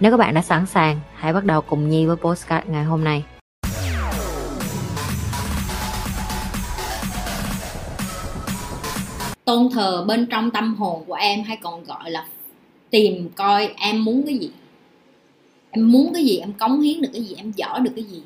Nếu các bạn đã sẵn sàng, hãy bắt đầu cùng Nhi với postcard ngày hôm nay. tôn thờ bên trong tâm hồn của em hay còn gọi là tìm coi em muốn cái gì? Em muốn cái gì em cống hiến được cái gì em giỏi được cái gì?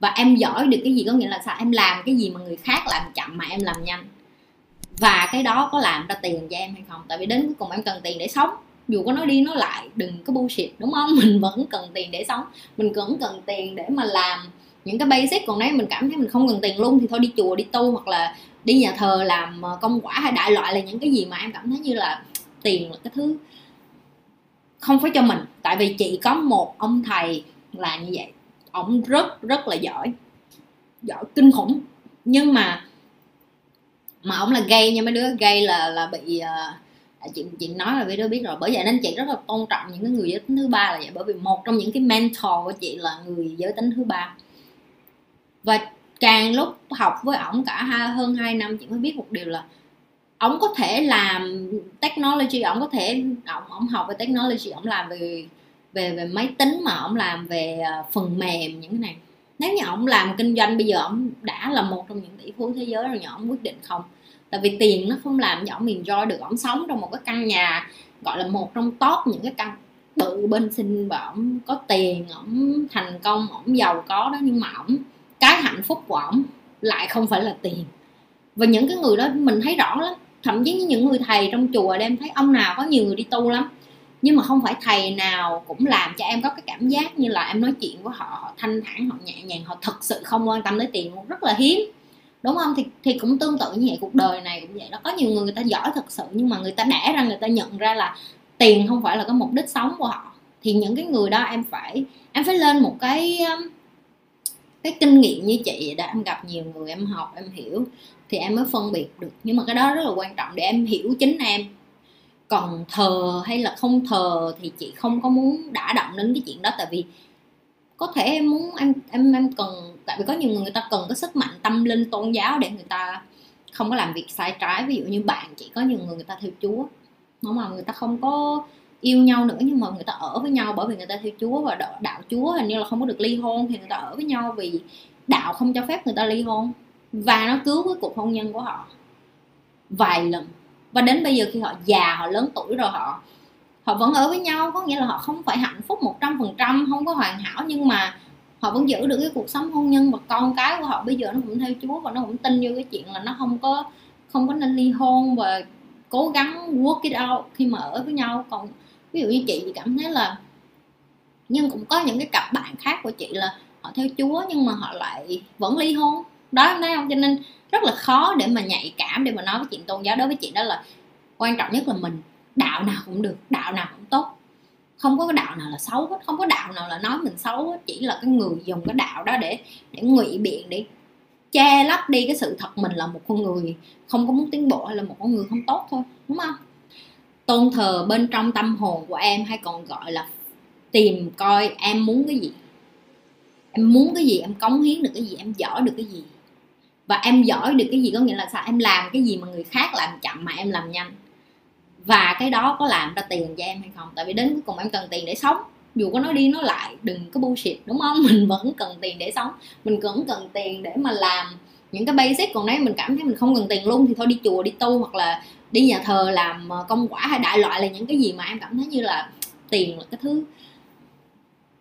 Và em giỏi được cái gì có nghĩa là sao? Em làm cái gì mà người khác làm chậm mà em làm nhanh? Và cái đó có làm ra tiền cho em hay không? Tại vì đến cuối cùng em cần tiền để sống dù có nói đi nói lại đừng có bullshit đúng không? Mình vẫn cần tiền để sống. Mình vẫn cần tiền để mà làm những cái basic. Còn nếu mình cảm thấy mình không cần tiền luôn thì thôi đi chùa đi tu hoặc là đi nhà thờ làm ờ, công quả hay đại loại là những cái gì mà em cảm thấy như là tiền là cái thứ không phải cho mình. Tại vì chị có một ông thầy là như vậy. Ông rất rất là giỏi giỏi kinh khủng. Nhưng mà mà ông là gay nha mấy đứa gay là là bị uh, chị chị nói là video biết rồi bởi vậy nên chị rất là tôn trọng những cái người giới tính thứ ba là vậy bởi vì một trong những cái mentor của chị là người giới tính thứ ba. Và càng lúc học với ổng cả hai, hơn 2 năm chị mới biết một điều là ổng có thể làm technology ổng có thể ổng ổng học về technology ổng làm về về về máy tính mà ổng làm về à, phần mềm những cái này nếu như ông làm kinh doanh, bây giờ ông đã là một trong những tỷ phú thế giới rồi, nhưng ông quyết định không. Tại vì tiền nó không làm cho ông enjoy được ông sống trong một cái căn nhà, gọi là một trong top những cái căn bự bên sinh và ổng có tiền, ổng thành công, ổng giàu có đó, nhưng mà ổng, cái hạnh phúc của ổng lại không phải là tiền. Và những cái người đó mình thấy rõ lắm. Thậm chí những người thầy trong chùa đem thấy ông nào có nhiều người đi tu lắm nhưng mà không phải thầy nào cũng làm cho em có cái cảm giác như là em nói chuyện với họ họ thanh thản, họ nhẹ nhàng, họ thực sự không quan tâm tới tiền, rất là hiếm. Đúng không? Thì thì cũng tương tự như vậy, cuộc đời này cũng vậy đó. Có nhiều người người ta giỏi thật sự, nhưng mà người ta đẻ ra, người ta nhận ra là tiền không phải là cái mục đích sống của họ. Thì những cái người đó em phải em phải lên một cái um, cái kinh nghiệm như chị đã em gặp nhiều người, em học, em hiểu, thì em mới phân biệt được. Nhưng mà cái đó rất là quan trọng để em hiểu chính em còn thờ hay là không thờ thì chị không có muốn đả động đến cái chuyện đó. Tại vì có thể em muốn em em em cần tại vì có nhiều người người ta cần cái sức mạnh tâm linh tôn giáo để người ta không có làm việc sai trái. Ví dụ như bạn chị có nhiều người người ta theo chúa đúng mà người ta không có yêu nhau nữa nhưng mà người ta ở với nhau bởi vì người ta theo Chúa và đạo, đạo Chúa hình như là không có được ly hôn thì người ta ở với nhau vì đạo không cho phép người ta ly hôn. Và nó cứu cái cuộc hôn nhân của họ vài lần và đến bây giờ khi họ già, họ lớn tuổi rồi, họ họ vẫn ở với nhau, có nghĩa là họ không phải hạnh phúc một trăm phần trăm, không có hoàn hảo, nhưng mà họ vẫn giữ được cái cuộc sống hôn nhân. Và con cái của họ bây giờ nó cũng theo Chúa và nó cũng tin vô cái chuyện là nó không có không có nên ly hôn và cố gắng work it out khi mà ở với nhau. Còn ví dụ như chị thì cảm thấy là nhưng cũng có những cái cặp bạn khác của chị là họ theo chúa nhưng mà họ lại vẫn ly hôn đó em thấy không cho nên rất là khó để mà nhạy cảm, để mà nói với chuyện tôn giáo. Đối với chị đó là quan trọng nhất là mình. Đạo nào cũng được, đạo nào cũng tốt. Không có cái đạo nào là xấu hết, không có đạo nào là nói mình xấu hết. Chỉ là cái người dùng cái đạo đó để để ngụy biện, để che lấp đi cái sự thật mình là một con người không có muốn tiến bộ hay là một con người không tốt thôi, đúng không? Tôn thờ bên trong tâm hồn của em hay còn gọi là tìm coi em muốn cái gì. Em muốn cái gì, em cống hiến được cái gì, em giỏi được cái gì và em giỏi được cái gì có nghĩa là sao? Em làm cái gì mà người khác làm chậm mà em làm nhanh. Và cái đó có làm ra tiền cho em hay không? Tại vì đến cuối cùng em cần tiền để sống. Dù có nói đi nói lại, đừng có bullshit, đúng không? Mình vẫn cần tiền để sống. Mình vẫn cần tiền để mà làm những cái basic. Còn nếu mình cảm thấy mình không cần tiền luôn thì thôi đi chùa, đi tu hoặc là đi nhà thờ làm ờ, công quả hay đại loại là những cái gì mà em cảm thấy như là tiền là cái thứ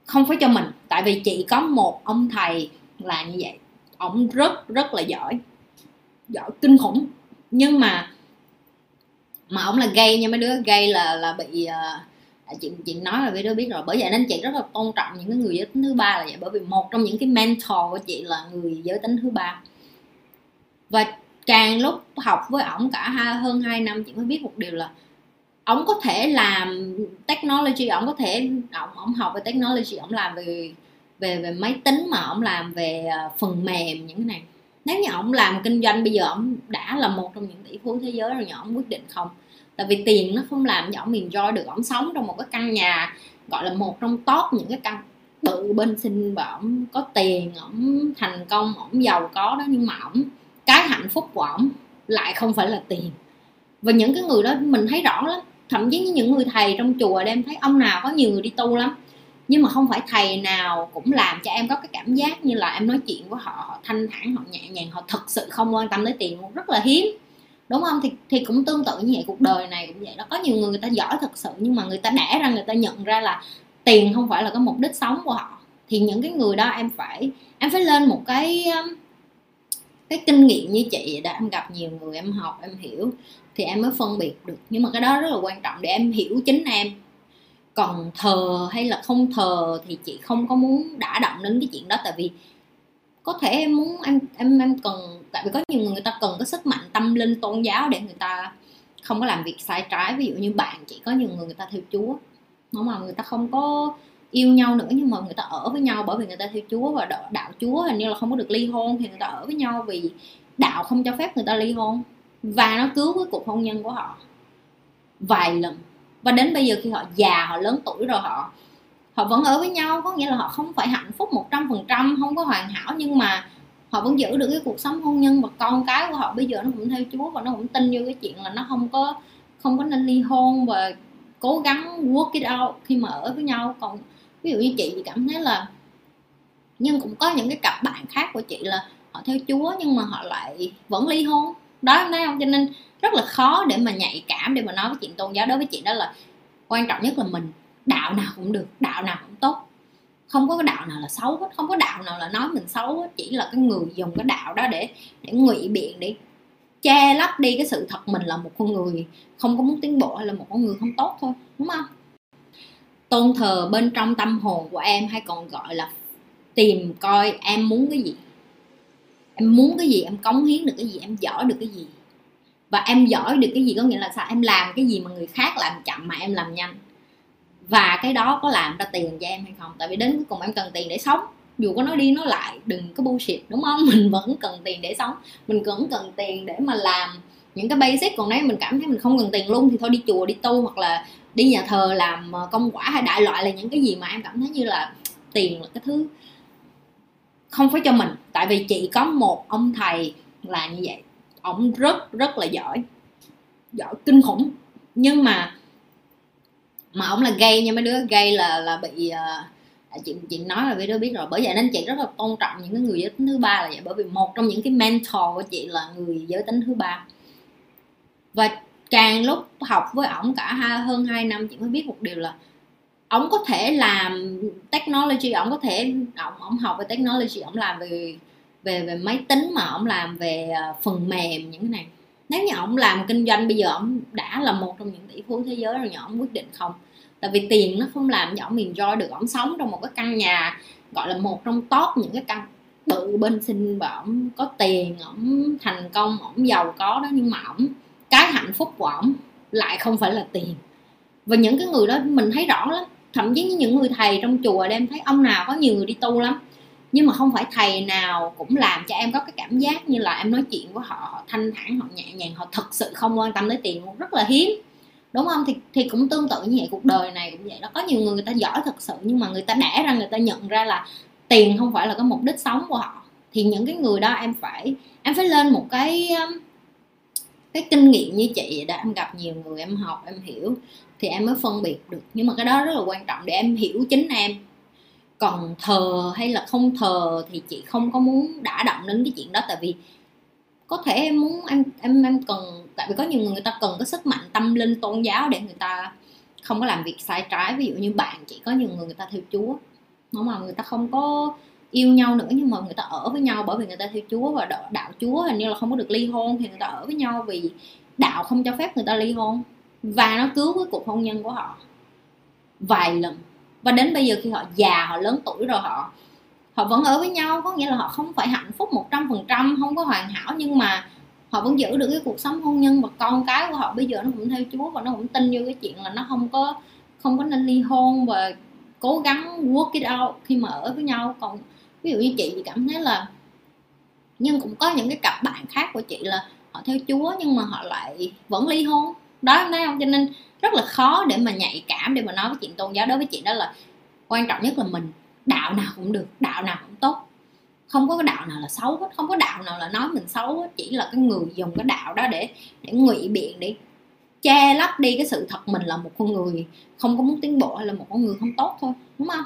không phải cho mình. Tại vì chị có một ông thầy là như vậy ổng rất rất là giỏi giỏi kinh khủng. Nhưng mà mà ổng là gay nha mấy đứa gay là là bị uh, chị chị nói là mấy đứa biết rồi. Bởi vậy nên chị rất là tôn trọng những cái người giới tính thứ ba là vậy. Bởi vì một trong những cái mentor của chị là người giới tính thứ ba. Và càng lúc học với ổng cả hai, hơn 2 năm chị mới biết một điều là ổng có thể làm technology ổng có thể ổng ổng học về technology ổng làm về về về máy tính mà ông làm về à, phần mềm những cái này. Nếu như ông làm kinh doanh, bây giờ ông đã là một trong những tỷ phú thế giới rồi nhưng ông quyết định không? Tại vì tiền nó không làm cho ông enjoy được ông sống trong một cái căn nhà, gọi là, một trong top những cái căn bự bên sinh và ổng có tiền, ổng thành công, ổng giàu có đó, nhưng mà ổng, cái hạnh phúc của ổng lại không phải là tiền. Và những cái người đó mình thấy rõ lắm, thậm chí những người thầy trong chùa đem thấy ông nào có nhiều người đi tu lắm nhưng mà không phải thầy nào cũng làm cho em có cái cảm giác như là em nói chuyện với họ họ thanh thản, họ nhẹ nhàng, họ thực sự không quan tâm tới tiền rất là hiếm. Đúng không? Thì thì cũng tương tự như vậy, cuộc đời này cũng vậy đó. Có nhiều người người ta giỏi thật sự, nhưng mà người ta đẻ ra, người ta nhận ra là tiền không phải là cái mục đích sống của họ. Thì những cái người đó em phải em phải lên một cái um, cái kinh nghiệm như chị đã em gặp nhiều người, em học, em hiểu, thì em mới phân biệt được. Nhưng mà cái đó rất là quan trọng để em hiểu chính em còn thờ hay là không thờ thì chị không có muốn đả động đến cái chuyện đó. Tại vì có thể em muốn em em em cần tại vì có nhiều người người ta cần cái sức mạnh tâm linh tôn giáo để người ta không có làm việc sai trái. Ví dụ như bạn chị có nhiều người người ta theo chúa. Không mà người ta không có yêu nhau nữa nhưng mà người ta ở với nhau bởi vì người ta theo chúa và đạo, đạo chúa. Hình như là không có được ly hôn thì người ta ở với nhau vì đạo không cho phép người ta ly hôn. Và nó cứu cái cuộc hôn nhân của họ vài lần và đến bây giờ khi họ già, họ lớn tuổi rồi, họ họ vẫn ở với nhau, có nghĩa là họ không phải hạnh phúc một trăm phần trăm, không có hoàn hảo, nhưng mà họ vẫn giữ được cái cuộc sống hôn nhân và con cái của họ. Bây giờ nó cũng theo Chúa và nó cũng tin vô cái chuyện là nó không có không có nên ly hôn và cố gắng work it out khi mà ở với nhau. Còn ví dụ như chị thì cảm thấy là nhưng cũng có những cái cặp bạn khác của chị là họ theo Chúa nhưng mà họ lại vẫn ly hôn đó, em thấy không? Cho nên rất là khó để mà nhạy cảm, để mà nói cái chuyện tôn giáo. Đối với chị đó là quan trọng nhất là mình. Đạo nào cũng được, đạo nào cũng tốt. Không có cái đạo nào là xấu hết, không có đạo nào là nói mình xấu hết. Chỉ là cái người dùng cái đạo đó để để ngụy biện, để che lấp đi cái sự thật mình là một con người không có muốn tiến bộ hay là một con người không tốt thôi, đúng không? Tôn thờ bên trong tâm hồn của em hay còn gọi là tìm coi em muốn cái gì em muốn cái gì, em cống hiến được cái gì, em giỏi được cái gì. Và em giỏi được cái gì có nghĩa là sao? Em làm cái gì mà người khác làm chậm mà em làm nhanh. Và cái đó có làm ra tiền cho em hay không? Tại vì đến cuối cùng em cần tiền để sống. Dù có nói đi nói lại, đừng có bullshit, đúng không? Mình vẫn cần tiền để sống. Mình vẫn cần tiền để mà làm những cái basic. Còn nếu mình cảm thấy mình không cần tiền luôn thì thôi đi chùa, đi tu hoặc là đi nhà thờ làm ờ, công quả hay đại loại là những cái gì mà em cảm thấy như là tiền là cái thứ không phải cho mình. Tại vì chị có một ông thầy là như vậy. Ông rất rất là giỏi giỏi kinh khủng. Nhưng mà mà ông là gay nha mấy đứa gay là là bị uh, chị chị nói là mấy đứa biết rồi. Bởi vậy nên chị rất là tôn trọng những cái người giới tính thứ ba là vậy. Bởi vì một trong những cái mentor của chị là người giới tính thứ ba. Và càng lúc học với ổng cả hai, hơn 2 năm chị mới biết một điều là ông có thể làm technology ông có thể ông, ông học về technology ông làm về về về máy tính mà ông làm về ờ, phần mềm những cái này. Nếu như ông làm kinh doanh bây giờ ông đã là một trong những tỷ phú thế giới rồi nhưng ông quyết định không. Tại vì tiền nó không làm cho ông enjoy được. Ông sống trong một cái căn nhà gọi là một trong top những cái căn bự bên sinh và ổng có tiền ổng thành công ổng giàu có đó nhưng mà ổng cái hạnh phúc của ổng lại không phải là tiền. Và những cái người đó mình thấy rõ lắm thậm chí những người thầy trong chùa em thấy ông nào có nhiều người đi tu lắm. Nhưng mà không phải thầy nào cũng làm cho em có cái cảm giác như là em nói chuyện với họ họ thanh thản, họ nhẹ nhàng, họ thực sự không quan tâm tới tiền rất là hiếm. Đúng không? Thì thì cũng tương tự như vậy, cuộc đời này cũng vậy đó. Có nhiều người người ta giỏi thật sự, nhưng mà người ta đẻ ra, người ta nhận ra là tiền không phải là cái mục đích sống của họ. Thì những cái người đó em phải em phải lên một cái um, cái kinh nghiệm như chị đã em gặp nhiều người, em học, em hiểu thì em mới phân biệt được. Nhưng mà cái đó rất là quan trọng để em hiểu chính em. Còn thờ hay là không thờ thì chị không có muốn đả động đến cái chuyện đó. Tại vì có thể em muốn, em em em cần, tại vì có nhiều người người ta cần cái sức mạnh tâm linh, tôn giáo để người ta không có làm việc sai trái. Ví dụ như bạn chị, có nhiều người người ta theo chúa. Không? Mà người ta không có yêu nhau nữa nhưng mà người ta ở với nhau bởi vì người ta theo chúa và đạo, đạo chúa hình như là không có được ly hôn thì người ta ở với nhau vì đạo không cho phép người ta ly hôn. Và nó cứu cái cuộc hôn nhân của họ vài lần. Và đến bây giờ khi họ già họ lớn tuổi rồi họ họ vẫn ở với nhau có nghĩa là họ không phải hạnh phúc một trăm phần trăm không có hoàn hảo nhưng mà họ vẫn giữ được cái cuộc sống hôn nhân và con cái của họ bây giờ nó cũng theo Chúa và nó cũng tin vô cái chuyện là nó không có không có nên ly hôn và cố gắng work it out khi mà ở với nhau. Còn ví dụ như chị thì cảm thấy là nhưng cũng có những cái cặp bạn khác của chị là họ theo Chúa nhưng mà họ lại vẫn ly hôn. Đó, em thấy không? Cho nên rất là khó để mà nhạy cảm, để mà nói cái chuyện tôn giáo đối với chị đó là quan trọng nhất là mình. Đạo nào cũng được, đạo nào cũng tốt. Không có cái đạo nào là xấu hết, không có đạo nào là nói mình xấu hết. Chỉ là cái người dùng cái đạo đó để để ngụy biện, để che lấp đi cái sự thật mình là một con người không có muốn tiến bộ hay là một con người không tốt thôi, đúng không?